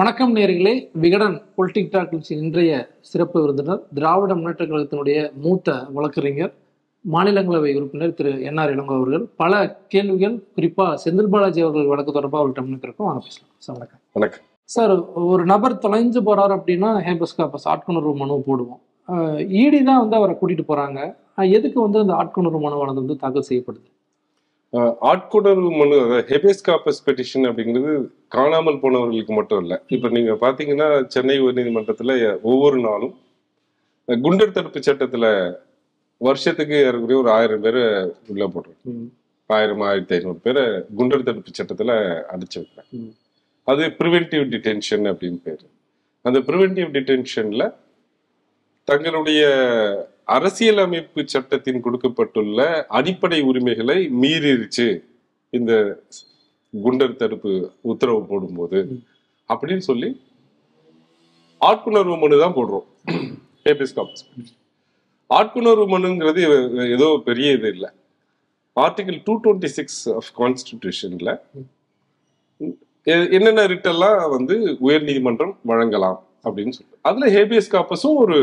வணக்கம் நேர்களே. Vikatan politic talk நிகழ்ச்சியின் இன்றைய சிறப்பு விருந்தினர் திராவிட முன்னேற்ற கழகத்தினுடைய மூத்த வழக்கறிஞர் மாநிலங்களவை உறுப்பினர் திரு என் ஆர் இளங்கோ அவர்கள். பல கேள்விகள் குறிப்பா செந்தில் பாலாஜி அவர்கள் வழக்கு தொடர்பாக அவர்கிட்ட முன்னிருக்கோம் வாங்க பேசலாம். சார் வணக்கம். வணக்கம். சார் ஒரு நபர் தொலைஞ்சு போறாரு அப்படின்னா ஹேபஸ் காப்பஸ் ஆட்கொணர்வு மனு போடுவோம். இடி தான் வந்து அவரை கூட்டிட்டு போறாங்க. எதுக்கு வந்து அந்த ஆட்கொணர்வு மனுவானது வந்து தாக்கல் செய்யப்படுது? ஆட்கொணர்வு மனு ஹெபேஸ் காப்பஸ் பெட்டிஷன் அப்படிங்கிறது காணாமல் போனவர்களுக்கு மட்டும் இல்ல இப்ப நீங்க பாத்தீங்கன்னா சென்னை உயர்நீதிமன்றத்துல ஒவ்வொரு நாளும் குண்டர் தடுப்பு சட்டத்துல வருஷத்துக்கு ஏறக்குறைய ஒரு ஆயிரம் பேரை உள்ள போடுறோம். ஆயிரம் ஆயிரத்தி ஐநூறு பேரை குண்டர் தடுப்பு சட்டத்துல அடிச்சு வைக்கிறாங்க ம். அது ப்ரிவென்டிவ் டிடென்ஷன் அப்படின்னு பேரு அந்த ப்ரிவென்டிவ் டிடென்ஷன்ல தங்களுடைய அரசியலமைப்பு சட்டத்தின் கொடுக்கப்பட்டுள்ள அடிப்படை உரிமைகளை மீறிடுச்சு இந்த குண்டர் தடுப்பு உத்தரவு போடும்போது. அப்படின்னு சொல்லி ஆட்குணர்வு மனு தான் போடுறோம். ஹேபிஸ் ஆட்குணர்வு மனுங்கிறது ஏதோ பெரிய இது இல்லை. Article two twenty six of கான்ஸ்டிடியூஷன்ல என்னென்ன ரிட்டெல்லாம் வந்து உயர் நீதிமன்றம் வழங்கலாம் அப்படின்னு சொல்லி. அதுல ஹேபியஸ் காப்பஸும் ஒரு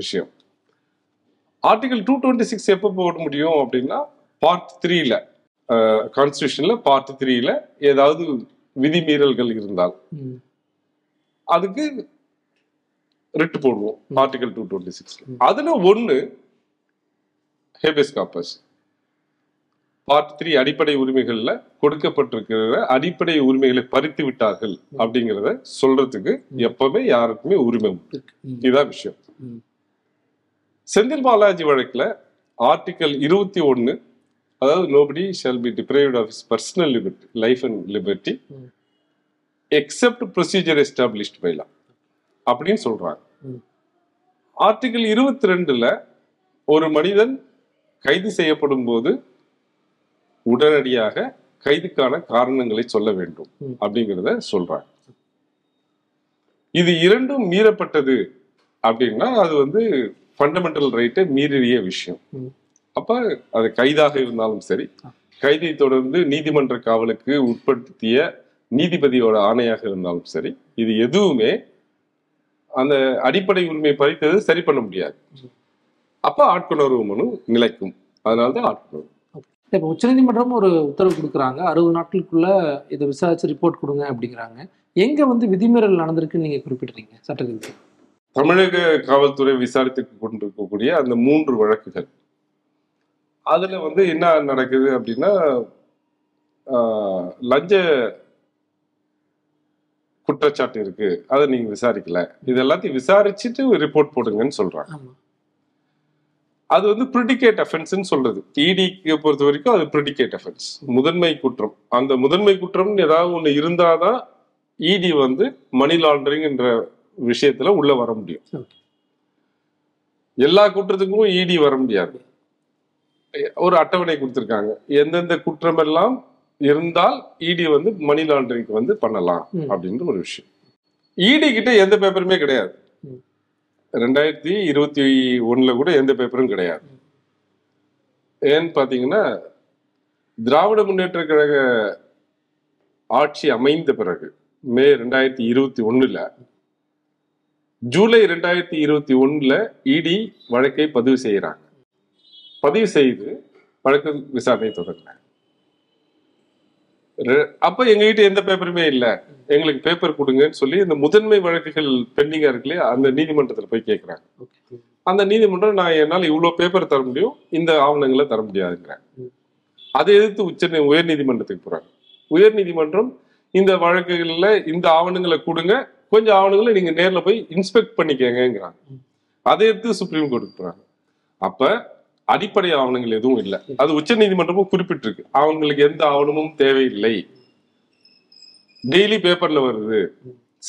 விஷயம். ஆர்டிகல் டூ டுவெண்ட்டி சிக்ஸ் எப்போ போட முடியும் அப்படின்னா பார்ட் த்ரீல கான்ஸ்டியூஷன்ல பார்ட் த்ரீல ஏதாவது விதிமீறல்கள் இருந்தால். அதுக்கு ரிட் போடுவோம். Article two twenty six. அதுல ஒண்ணு ஹேபியஸ் காப்பஸ் பார்ட் த்ரீ அடிப்படை உரிமைகள்ல கொடுக்கப்பட்டிருக்கிற அடிப்படை உரிமைகளை பறித்து விட்டார்கள் அப்படிங்கிறத சொல்றதுக்கு எப்பவுமே யாருக்குமே உரிமை உண்டு. இதுதான் விஷயம். செந்தில் பாலாஜி வழக்குல ஆர்டிகல் இருபத்தி ஒன்னு அதாவது nobody shall be deprived of personal liberty life and liberty. Except procedure established by law அப்படின்னு சொல்றாங்க ம். ஆர்டிகல் இருபத்தி ரெண்டுல ஒரு மனிதன் கைது செய்யப்படும் போது உடனடியாக கைதுக்கான காரணங்களை சொல்ல வேண்டும். அப்படிங்கிறத சொல்றாங்க இது இரண்டும் மீறப்பட்டது அப்படின்னா அது வந்து ஃபண்டமெண்டல் ரைட்டை மீறிய விஷயம். அப்ப அது கைதாக இருந்தாலும் சரி. கைதை தொடர்ந்து நீதிமன்ற காவலுக்கு உட்படுத்திய நீதிபதியோட ஆணையாக இருந்தாலும் சரி இது எதுவுமே அந்த அடிப்படை உரிமை பறித்தது சரி பண்ண முடியாது. அப்ப ஆட்கொணர்வு மனு நிலைக்கும். அதனாலதான் ஆட்கொணர்வு. இப்போ உச்சநீதிமன்றம் ஒரு உத்தரவு கொடுக்குறாங்க. அறுபது நாட்களுக்குள்ள இதை விசாரிச்சு ரிப்போர்ட் கொடுங்க அப்படிங்கிறாங்க. எங்க வந்து விதிமீறல் நடந்திருக்குன்னு நீங்க குறிப்பிடுறீங்க? சட்டத்தில் தமிழக காவல்துறை விசாரித்து கொண்டிருக்கக்கூடிய அந்த மூன்று வழக்குகள். அதுல வந்து என்ன நடக்குது அப்படின்னா லஞ்ச குற்றச்சாட்டு இருக்கு. அதை நீங்க விசாரிக்கல. இது எல்லாத்தையும் விசாரிச்சுட்டு ரிப்போர்ட் போடுங்கன்னு சொல்றாங்க. அது வந்து ப்ரிடிகேட் அஃபென்ஸ்னு சொல்றது. இடிக்கு பொறுத்த வரைக்கும் அது ப்ரிடிகேட் அஃபென்ஸ் முதன்மை குற்றம். அந்த முதன்மை குற்றம் ஏதாவது ஒண்ணு இருந்தாதான் இடி வந்து மணி லாண்டரிங் என்ற விஷயத்துல உள்ள வர முடியும். எல்லா குற்றத்துக்கும் இடி வர முடியாது ஒரு அட்டவணை கொடுத்திருக்காங்க எந்தெந்த குற்றம் எல்லாம் இருந்தால் இடி வந்து மணி லாண்டரிங்க்கு வந்து பண்ணலாம். அப்படின்ற ஒரு விஷயம் இடி கிட்ட எந்த பேப்பருமே கிடையாது. ரெண்டாயிரத்தி இருபத்தி ஒண்ணுல கூட எந்த பேப்பரும் கிடையாது ஏன்னு பாத்தீங்கன்னா திராவிட முன்னேற்ற கழக ஆட்சி அமைந்த பிறகு மே ரெண்டாயிரத்தி இருபத்தி ஒண்ணுல ஜூலை ரெண்டாயிரத்தி இருபத்தி ஒண்ணுல இடி வழக்கை பதிவு செய்யறாங்க பதிவு செய்து வழக்கு விசாரணை தொடங்கினாங்க அப்ப எங்ககிட்ட எந்த பேப்பருமே இல்ல. எங்களுக்கு பேப்பர் கொடுங்கன்னு சொல்லி இந்த முதன்மை வழக்குகள் பெண்டிங்கா இருக்கு இல்லையா அந்த நீதிமன்றத்துல போய் கேக்குறாங்க. ஓகே. அந்த நீதிமன்றம் நான் என்னால் இவ்வளவு பேப்பர் தர முடியும் இந்த ஆவணங்களை தர முடியாதுங்கிறேன். அதை எதிர்த்து உச்ச உயர் நீதிமன்றத்துக்கு போறாங்க. உயர் நீதிமன்றம் இந்த வழக்குகள்ல இந்த ஆவணங்களை கொடுங்க கொஞ்சம் ஆவணங்களை நீங்க நேர்ல போய் இன்ஸ்பெக்ட் பண்ணிக்கங்கிறாங்க அதை எடுத்து சுப்ரீம் கோர்ட்டுக்கு போறாங்க. அப்ப அடிப்படை ஆவணங்கள் எதுவும் இல்லை. அது உச்ச நீதிமன்றமும் குறிப்பிட்டிருக்கு. அவங்களுக்கு எந்த ஆவணமும் தேவையில்லை. டெய்லி பேப்பர்ல வருது.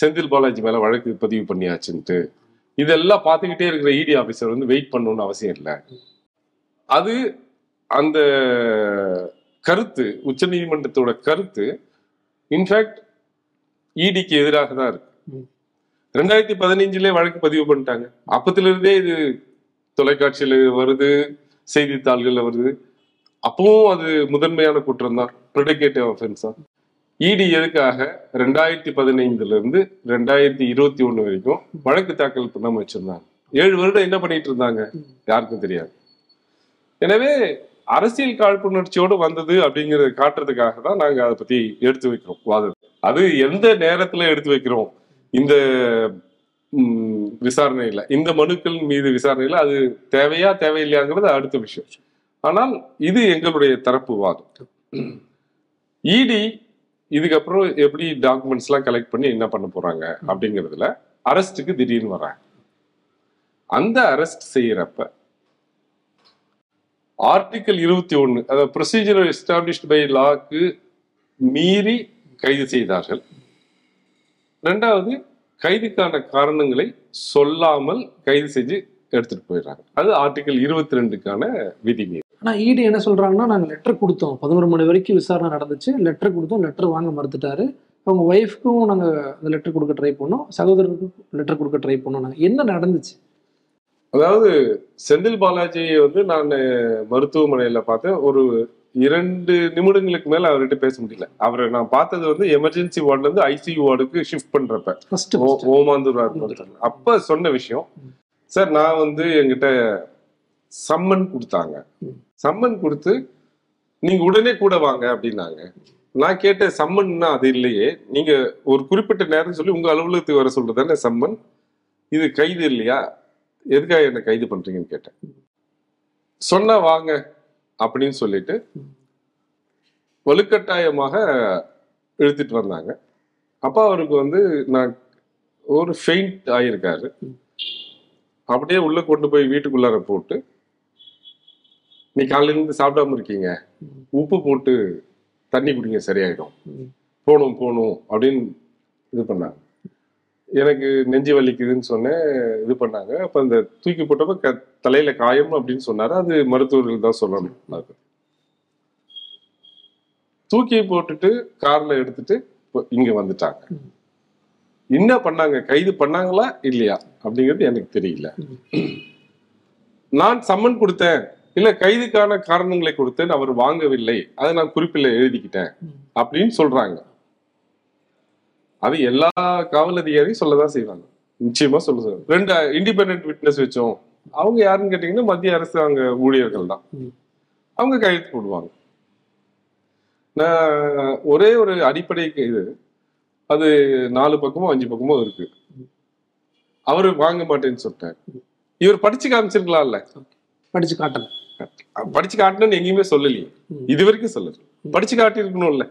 செந்தில் பாலாஜி மேல வழக்கு பதிவு பண்ணியாச்சுன்ட்டு. இதெல்லாம் பார்த்துக்கிட்டே இருக்கிற இடி ஆபீசர் வந்து வெயிட் பண்ணணும்னு அவசியம் இல்லை. அது அந்த கருத்து உச்சநீதிமன்றத்தோட கருத்து இன்ஃபேக்ட் இடிக்கு எதிராக தான் இருக்கு. ரெண்டாயிரத்தி பதினைஞ்சிலே வழக்கு பதிவு பண்ணிட்டாங்க. அப்பத்துல இருந்தே இது தொலைக்காட்சியில வருது செய்தித்தாள்கள்ல வருது. அப்பவும் அது முதன்மையான குற்றம் தான். ப்ரிடிகேட்டிவ் அஃபென்ஸா இடி எதுக்காக ரெண்டாயிரத்தி பதினைந்துல இருந்து ரெண்டாயிரத்தி இருபத்தி ஒண்ணு வரைக்கும் வழக்கு தாக்கல் பண்ணாம வச்சிருந்தாங்க ஏழு வருடம் என்ன பண்ணிட்டு இருந்தாங்க? யாருக்கும் தெரியாது. எனவே அரசியல் காழ்ப்புணர்ச்சியோடு வந்தது அப்படிங்கறத காட்டுறதுக்காக தான் நாங்க அதை பத்தி எடுத்து வைக்கிறோம். வாதத்தை அது எந்த நேரத்துல எடுத்து வைக்கிறோம்? இந்த விசாரணையில் இந்த மனுக்கள் மீது விசாரணையில் அது தேவையா தேவையில்லையாங்கிறது அடுத்த விஷயம். ஆனால் இது எங்களுடைய தரப்பு வாதம். இடி இதுக்கப்புறம் எப்படி டாக்குமெண்ட்ஸ் எல்லாம் கலெக்ட் பண்ணி என்ன பண்ண போறாங்க அப்படிங்கிறதுல அரெஸ்டுக்கு திடீர்னு வராங்க. அந்த அரெஸ்ட் செய்யறப்ப ஆர்டிக்கல் இருபத்தி ஒன்று அதாவது ப்ரொசீஜர் எஸ்டாப்ளிஷ்ட் பை லாக்கு மீறி கைது செய்தார்கள். ரெண்டாவது கைதுக்கான காரணங்களை சொல்லாமல் கைது செஞ்சு எடுத்துட்டு போயிடுறாங்க. அது ஆர்டிகல் இருபத்தி ரெண்டுக்கான விதிமீறல் ஆனா இடி என்ன சொல்றாங்கன்னா நாங்க லெட்டர் கொடுத்தோம். பதினோரு மணி வரைக்கும் விசாரணை நடந்துச்சு. லெட்டர் கொடுத்தோம் லெட்டர் வாங்க மறுத்துட்டாரு. அவங்க ஒய்ஃப்க்கும் நாங்க அந்த லெட்டர் கொடுக்க ட்ரை பண்ணோம். சகோதரருக்கும் லெட்டர் கொடுக்க ட்ரை பண்ணோம். நாங்க என்ன நடந்துச்சு? அதாவது செந்தில் பாலாஜியை வந்து நான் மருத்துவமனையில பார்த்தேன். ஒரு இரண்டு நிமிடங்களுக்கு மேல அவர்கிட்ட பேச முடியல. அவரை நான் பார்த்தது வந்து எமர்ஜென்சி வார்டுல இருந்து ஐசியூ வார்டுக்கு ஷிஃப்ட் பண்றப்ப. ஓமாந்தூர். அப்ப சொன்ன விஷயம் சார் நான் வந்து என்கிட்ட சம்மன் கொடுத்தாங்க. சம்மன் கொடுத்து நீங்க உடனே கூட வாங்க அப்படின்னாங்க. நான் கேட்ட சம்மன்னா அது இல்லையே. நீங்க ஒரு குறிப்பிட்ட நேரம் சொல்லி உங்க அலுவலகத்துக்கு வர சொல்றதானே சம்மன் இது கைது இல்லையா? எதுக்காக என்ன கைது பண்றீங்கன்னு கேட்டேன். சொன்னா வாங்க. அப்படின்னு சொல்லிட்டு வலுக்கட்டாயமாக இழுத்துட்டு வந்தாங்க. அப்பா அவருக்கு வந்து நான் ஒரு ஃபெயிண்ட் ஆயிருக்காரு. அப்படியே உள்ள கொண்டு போய் வீட்டுக்குள்ளார போட்டு நீ காலையில இருந்து சாப்பிடாம இருக்கீங்க. உப்பு போட்டு தண்ணி குடிங்க சரியாயிடும். போகணும் போகணும் அப்படின்னு இது பண்ணாங்க. எனக்கு நெஞ்சு வலிக்குதுன்னு சொன்னேன் இது பண்ணாங்க. அப்ப அந்த தூக்கி போட்டப்ப க- தலையில காயம் அப்படின்னு சொன்னாரு. அது மருத்துவர்கள் தான் சொல்லணும். அது. தூக்கி போட்டுட்டு கார்ல எடுத்துட்டு இங்க வந்துட்டாங்க. என்ன பண்ணாங்க? கைது பண்ணாங்களா? இல்லையா? அப்படிங்கிறது எனக்கு தெரியல. நான் சம்மன் கொடுத்தேன். இல்ல கைதுக்கான காரணங்களை கொடுத்தேன். அவர் வாங்கவில்லை. அதை நான் குறிப்பில் எழுதிக்கிட்டேன். அப்படின்னு சொல்றாங்க. அது எல்லா காவல் அதிகாரியும் சொல்லதான் செய்வாங்க. நிச்சயமா சொல்ல சொல்லுவாங்க ரெண்டு இண்டிபெண்டன்ட் விட்னஸ் வச்சோம். அவங்க யாருன்னு கேட்டீங்கன்னா மத்திய அரசாங்க ஊழியர்கள் தான். அவங்க கையெழுத்து போடுவாங்க. நான் ஒரே ஒரு அடிப்படைக்கு இது. அது நாலு பக்கமோ அஞ்சு பக்கமோ இருக்கு. அவரு வாங்க மாட்டேன்னு சொல்லிட்டாரு. இவர் படிச்சு காமிச்சிருக்கலாம்ல படிச்சு காட்டல. படிச்சு காட்டணும்னு எங்கேயுமே சொல்லலையே. இது வரைக்கும் சொல்லல. படிச்சு காட்டியிருக்கணும்ல.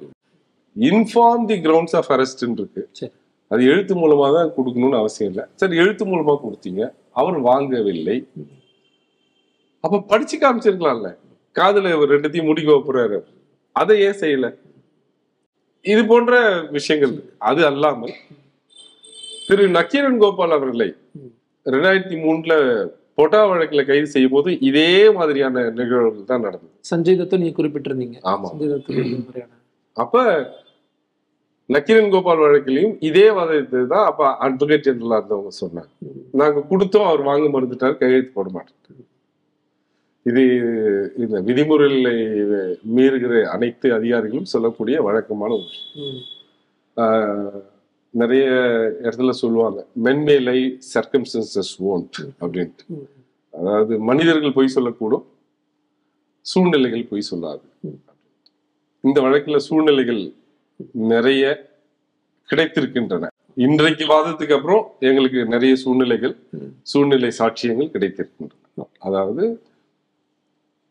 Inform the grounds of arrest இருக்கு. அது எழுத்து மூலமா தான் கொடுக்கணும்னு அவசியம் இல்லை. சரி எழுத்து மூலமா கொடுத்தீங்க. அவர் வாங்கவில்லை. அப்ப படிச்சு காமிச்சிருக்கலாம்ல. காதுல இவர் ரெண்டுத்தையும் முடிக்க போறாரு. அதை ஏன் செய்யல? இது போன்ற விஷயங்கள். அது அல்லாமல் திரு நக்கீரன் கோபால் அவர்களை. ரெண்டாயிரத்தி மூணுல பொட்டா வழக்குல கைது செய்யும் போது இதே மாதிரியான நிகழ்வுகள் தான் நடந்தது. சஞ்சய் தத்தும் நீங்க குறிப்பிட்டிருந்தீங்க. ஆமா. அப்ப நக்கீரன் கோபால் வழக்கிலையும் இதே வாதத்தை தான் அப்ப அட்வொகேட் ஜெனரலா இருந்தவங்க சொன்னாங்க. நாங்க கொடுத்தோம் அவர் வாங்க மறுத்துட்டாரு கையெழுத்து போட மாட்டேன் இது இந்த விதிமுறைகளை மீறுகிற அனைத்து அதிகாரிகளும் சொல்லக்கூடிய வழக்கமான. ஆஹ், நிறைய இடத்துல சொல்லுவாங்க மென்மேலை சர்க்கம்ஸ்டன்சஸ் ஓன்ட் அப்படின்ட்டு. அதாவது மனிதர்கள் பொய் சொல்லக்கூடும் சூழ்நிலைகள் பொய் சொல்லாது. இந்த வழக்குல சூழ்நிலைகள் நிறைய கிடைத்திருக்கின்றன. இன்றைக்கு வாதத்துக்கு அப்புறம் எங்களுக்கு நிறைய சூழ்நிலைகள். சூழ்நிலை சாட்சியங்கள் கிடைத்திருக்கின்றன. அதாவது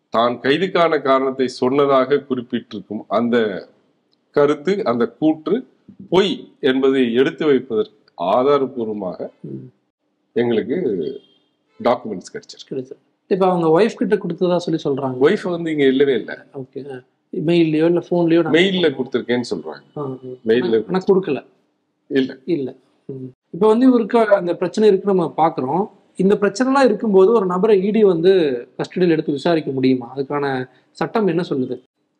தான் கைதுக்கான காரணத்தை சொன்னதாக குறிப்பிட்டிருக்கும் அந்த கருத்து அந்த கூற்று பொய் என்பதை எடுத்து வைப்பதற்கு ஆதாரபூர்வமாக. எங்களுக்கு டாக்குமெண்ட்ஸ் கிடைச்சிருக்கு. கிடைச்சது இப்ப அவங்க ஒய்ஃப் கிட்ட கொடுத்ததா சொல்லி சொல்றாங்க? ஒய்ஃப் வந்து இங்க இல்லவே இல்லை. ஓகே மெயில்லயோ இல்ல போன்லயோ மெயில்ல கொடுத்துருக்கேன்னு சொல்றாங்க. மெயில்ல ஆனா கொடுக்கல. இல்ல. இல்ல. இப்ப வந்து இவருக்கு அந்த பிரச்சனை இருக்கு நம்ம பாக்குறோம். இந்த பிரச்சனைலாம் இருக்கும்போது ஒரு நபரை இடி வந்து கஸ்டடியில் எடுத்து விசாரிக்க முடியுமா? அதுக்கான சட்டம் என்ன சொல்லுது?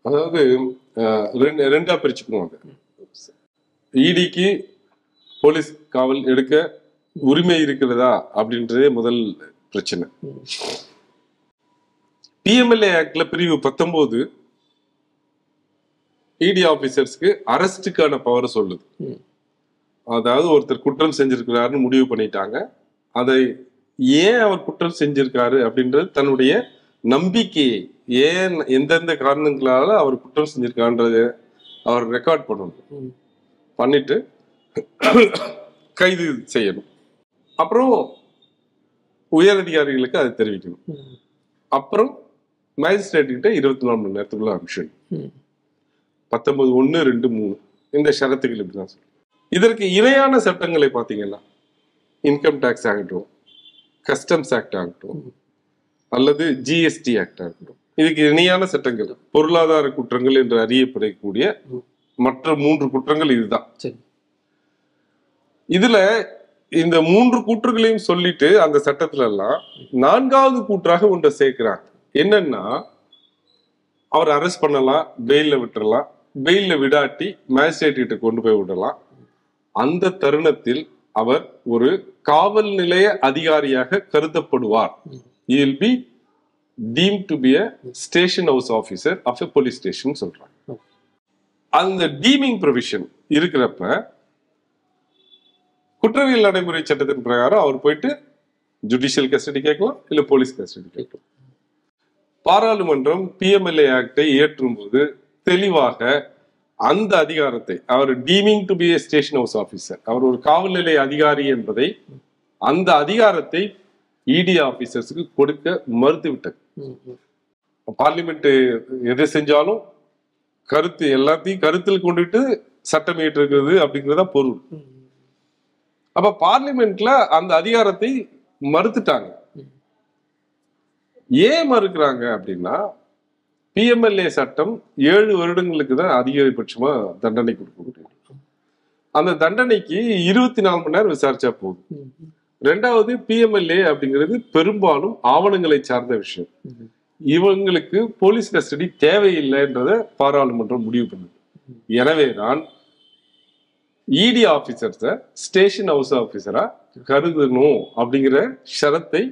அதாவது ரெண்டு ரெண்டா பிரிச்சுக்குவாங்க இடிக்கு போலீஸ் காவல் எடுக்க உரிமை இருக்கிறதா அப்படின்றதே முதல் பிரச்சனை. பிஎம்எல்ஏ ஆக்ட்ல பிரிவு பத்தொன்பது இடி ஆபீசர்ஸ்க்கு அரெஸ்டுக்கான பவர் சொல்லுது. அதாவது ஒருத்தர் குற்றம் செஞ்சிருக்கிறாருன்னு முடிவு பண்ணிட்டாங்க அதை ஏன் அவர் குற்றம் செஞ்சிருக்காரு அப்படின்றது தன்னுடைய நம்பிக்கையை ஏன் எந்தெந்த காரணங்களால அவர் குற்றம் செஞ்சிருக்கான்றத அவர் ரெக்கார்ட் பண்ணணும். பண்ணிட்டு கைது செய்யணும் அப்புறம் உயர் அதிகாரிகளுக்கு அதை தெரிவிக்கணும். அப்புறம் மேஜிஸ்ட்ரேட் கிட்ட இருபத்தி நாலு மணி நேரத்துக்குள்ள அனுப்பிச்சிடணும். பத்தொன்பது ஒன்று ரெண்டு மூணு. இந்த ஷரத்துகள் இப்படிதான் சொல்லு இதற்கு இணையான சட்டங்களை பார்த்தீங்கன்னா இன்கம் டேக்ஸ் ஆகட்டும் கஸ்டம்ஸ் ஆக்ட் ஆகட்டும் அல்லது ஜிஎஸ்டி ஆக்ட் ஆகட்டும். இதுக்கு இணையான சட்டங்கள் பொருளாதார குற்றங்கள் என்று அறியப்படக்கூடிய மற்ற மூன்று குற்றங்கள் இதுதான். சரி. இதுல இந்த மூன்று கூற்றுகளையும் சொல்லிட்டு அந்த சட்டத்துல எல்லாம் நான்காவது கூற்றாக ஒன்றை சேர்க்கிறாங்க. என்னன்னா அவர் அரெஸ்ட் பண்ணலாம் பெயில்ல விட்டுறலாம் பெயில்ல விடாட்டி மேஜிஸ்ட்ரேட்டு கொண்டு போய் விடலாம். அந்த தருணத்தில் அவர் ஒரு காவல் நிலைய அதிகாரியாக கருதப்படுவார். இல் be deemed to be a station house officer of a police station சொல்றாங்க அந்த டீமிங் ப்ரொவிஷன் இருக்கிறப்ப குற்றவியல் நடைமுறை சட்டத்தின் பிரகாரம் அவர் போயிட்டு ஜுடிஷியல் கஸ்டடி கேட்கலாம் இல்லை போலீஸ் கஸ்டடி கேட்கலாம். பாராளுமன்றம் பிஎம்எல்ஏ ஆக்டை இயற்றும் போது தெளிவாக அந்த அதிகாரத்தை அவர் deeming to be station house officer அவர் ஒரு காவல் நிலைய அதிகாரி என்பதை அந்த அதிகாரத்தை இடி ஆபீசர்ஸுக்கு கொடுக்க மறுத்துவிட்டது. பார்லிமெண்ட் எது செஞ்சாலும் கருத்து எல்லாத்தையும் கருத்தில் கொண்டுட்டு சட்டம் இயற்றுகிறது அப்படிங்கறதா பொருள். அப்ப பார்லிமெண்ட்ல அந்த அதிகாரத்தை மறுத்துட்டாங்க ஏன் மறுக்கிறாங்க அப்படின்னா பிஎம்எல்ஏ சட்டம் ஏழு வருடங்களுக்கு தான் அதிகபட்சமா தண்டனை கொடுக்க முடியும் அந்த தண்டனைக்கு இருபத்தி நாலு மணி நேரம் விசாரிச்சா போதும். ரெண்டாவது பிஎம்எல்ஏ அப்படிங்கிறது பெரும்பாலும் ஆவணங்களை சார்ந்த விஷயம். இவங்களுக்கு போலீஸ் கஸ்டடி தேவையில்லைன்றத பாராளுமன்றம் முடிவு பண்ணுது. எனவே தான் இடி ஆபீசர்ஸ ஸ்டேஷன் ஹவுஸ் ஆபீசரா கருதணும் அப்படிங்கிற ஷரத்தை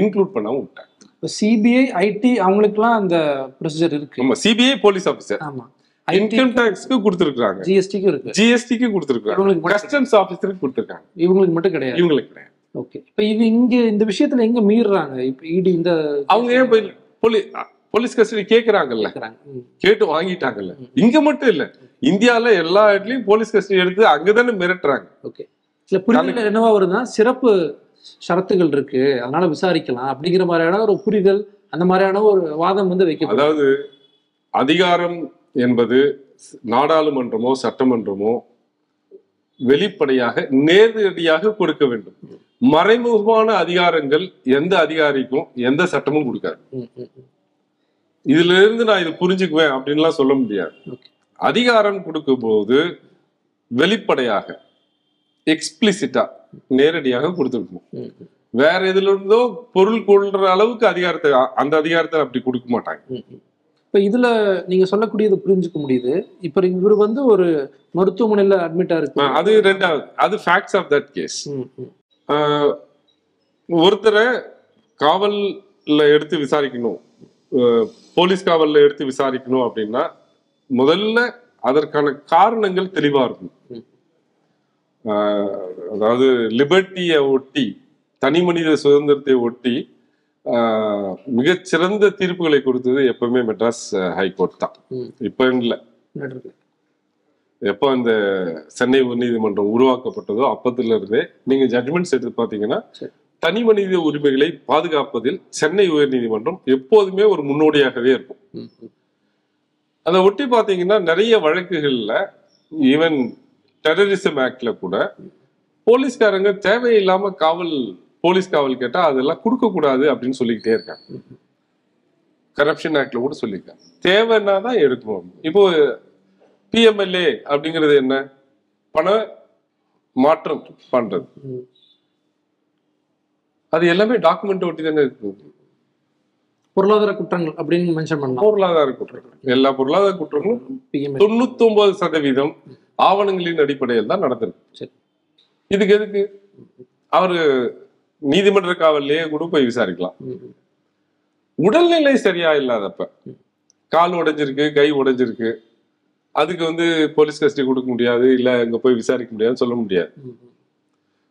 இன்க்ளூட் பண்ணாம விட்டாங்க. இப்போ சிபிஐ ஐடி அவங்களுக்குலாம் அந்த ப்ரொசீஜர் இருக்கு. நம்ம சிபிஐ போலீஸ் ஆபீசர் ஆமா. இன்கம் டேக்ஸ்க்கு கொடுத்துருக்காங்க ஜிஎஸ்டிக்கும் இருக்கு. ஜிஎஸ்டிக்கு கொடுத்துருக்காங்க கஸ்டம்ஸ் ஆபீசருக்கு கொடுத்துருக்காங்க. இவங்களுக்கு மட்டும் கிடையாது. இவங்களுக்கு கிடையாது. ஓகே இப்போ இது இங்க இந்த விஷயத்துல எங்க மீறுறாங்க? இப்போ இடி இந்த அவங்க ஏன் போய் போலீ போலீஸ் கஸ்டடி. ம். கேட்டு வாங்கிட்டாங்கல்ல? இங்க மட்டும் இல்ல. இந்தியால எல்லா இடத்துலயும் போலீஸ் கஸ்டடி எடுத்து அங்கதானே மிரட்டுறாங்க. ஓகே இல்ல புரிதல் என்னவா வருதுன்னா சிறப்பு ஷரத்துகள் இருக்கு. அதனால விசாரிக்கலாம். அப்படிங்கிற மாதிரியான ஒரு புரிதல் அந்த மாதிரியான ஒரு வாதம் வந்து வைக்கப்படும். அதாவது அதிகாரம் என்பது நாடாளுமன்றமோ சட்டமன்றமோ வெளிப்படையாக நேரடியாக கொடுக்க வேண்டும். மறைமுகமான அதிகாரங்கள் எந்த அதிகாரிக்கும் எந்த சட்டமும் கொடுக்காது. இதுல இருந்து நான் இதை புரிஞ்சுக்குவேன் அப்படின்லாம் சொல்ல முடியாது. அதிகாரம் கொடுக்கும்போது வெளிப்படையாக எக்ஸ்பிளிசிட்டா நேரடியாக கொடுத்துருக்கணும் வேற எதுல இருந்தோ பொருள் கொள்ற அளவுக்கு அதிகாரத்தை அந்த அதிகாரத்தை அப்படி கொடுக்க மாட்டாங்க. இப்ப இதுல நீங்க சொல்லக்கூடியது புரிஞ்சுக்க முடியுது. இப்ப இவர் வந்து ஒரு மருத்துவமனையில அட்மிட்டா இருக்கு அது ரெண்டாவது அது ஃபேக்ட்ஸ் ஆஃப் தட் கேஸ். ஒருத்தரை காவல்ல எடுத்து விசாரிக்கணும். போலீஸ் காவல்ல எடுத்து விசாரிக்கணும் அப்படின்னா முதல்ல அதற்கான காரணங்கள் தெளிவா இருக்கும் அதாவது லிபர்ட்டியை ஒட்டி தனி மனித சுதந்திரத்தை ஒட்டி மிகச்சிறந்த தீர்ப்புகளை கொடுத்தது எப்பவுமே மெட்ராஸ் ஹைகோர்ட் தான். இப்ப இல்லை. எப்போ அந்த சென்னை உயர்நீதிமன்றம் உருவாக்கப்பட்டதோ அப்பத்துல இருந்தே நீங்க ஜட்மெண்ட்ஸ் எடுத்து பாத்தீங்கன்னா. தனி மனித உரிமைகளை பாதுகாப்பதில் சென்னை உயர்நீதிமன்றம் எப்போதுமே ஒரு முன்னோடியாகவே இருக்கும். அதை ஒட்டி பாத்தீங்கன்னா நிறைய வழக்குகள்ல ஈவன் டெரரிசம் ஆக்ட்ல கூட போலீஸ்காரங்க தேவையில்லாம காவல் போலீஸ் காவல் கேட்டா அதெல்லாம் கொடுக்க கூடாது அப்படின்னு சொல்லிக்கிட்டே இருக்காங்க. கரப்ஷன் ஆக்ட்ல கூட சொல்லியிருக்காங்க. தேவைன்னா தான் எடுக்கணும். இப்போ பிஎம்எல்ஏ அப்படிங்கிறது என்ன? பண மாற்றம் பண்றது. அது எல்லாமே டாக்குமெண்ட் ஒட்டி தானே இருக்கு. பொருளாதார குற்றங்கள் அப்படின்னு மென்ஷன் பண்ணலாம். பொருளாதார குற்றங்கள். எல்லா பொருளாதார குற்றங்களும் தொண்ணூத்தி ஒன்பது சதவீதம் ஆவணங்களின் அடிப்படையில் தான் நடந்திருக்கு. இதுக்கு எதுக்கு? அவரு நீதிமன்ற காவல்லையே கூட போய் விசாரிக்கலாம். உடல்நிலை சரியா இல்லாதப்ப கால் உடைஞ்சிருக்கு கை உடைஞ்சிருக்கு. அதுக்கு வந்து போலீஸ் கஸ்டடி கொடுக்க முடியாது இல்ல அங்க போய் விசாரிக்க முடியாதுன்னு சொல்ல முடியாது.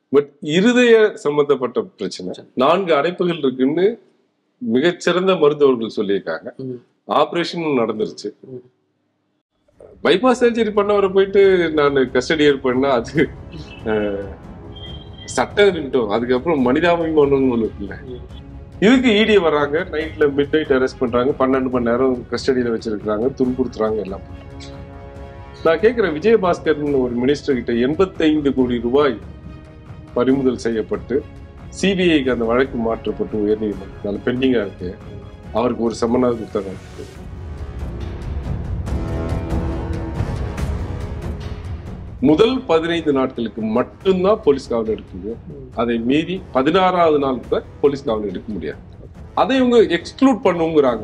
பட் இருதய சம்பந்தப்பட்ட பிரச்சனை. நான்கு அடைப்புகள் இருக்குன்னு மிகச்சிறந்த மருத்துவர்கள் சொல்லியிருக்காங்க. ஆபரேஷன் நடந்துருச்சு. பைபாஸ் சர்ஜரி பண்ணவரை போயிட்டு நான் கஸ்டடி பண்ணா அது சட்டம் இருக்கட்டும் அதுக்கப்புறம் மனிதாபிமானம்னு ஒன்று இருக்குல்ல. இதுக்கு இடி வராங்க நைட்ல மிட் நைட் அரெஸ்ட் பண்றாங்க. பன்னெண்டு மணி நேரம் கஸ்டடியில வச்சிருக்கிறாங்க. துன்புறுத்துறாங்க எல்லாம். நான் கேட்கிறேன் விஜயபாஸ்கர்னு ஒரு மினிஸ்டர் கிட்ட எண்பத்தைந்து கோடி ரூபாய் பறிமுதல் செய்யப்பட்டு சிபிஐக்கு அந்த வழக்கு மாற்றப்பட்டு உயர்நீதிமன்றத்தால் பெண்டிங்கா இருக்கு. அவருக்கு ஒரு சம்மனாக கொடுத்தாங்க முதல் பதினைந்து நாட்களுக்கு மட்டும்தான் போலீஸ் காவல் எடுக்க முடியும். அதை மீறி பதினாறாவது நாள் கூட போலீஸ் காவல் எடுக்க முடியாது. அதை இவங்க எக்ஸ்க்ளூட் பண்ணுங்கிறாங்க.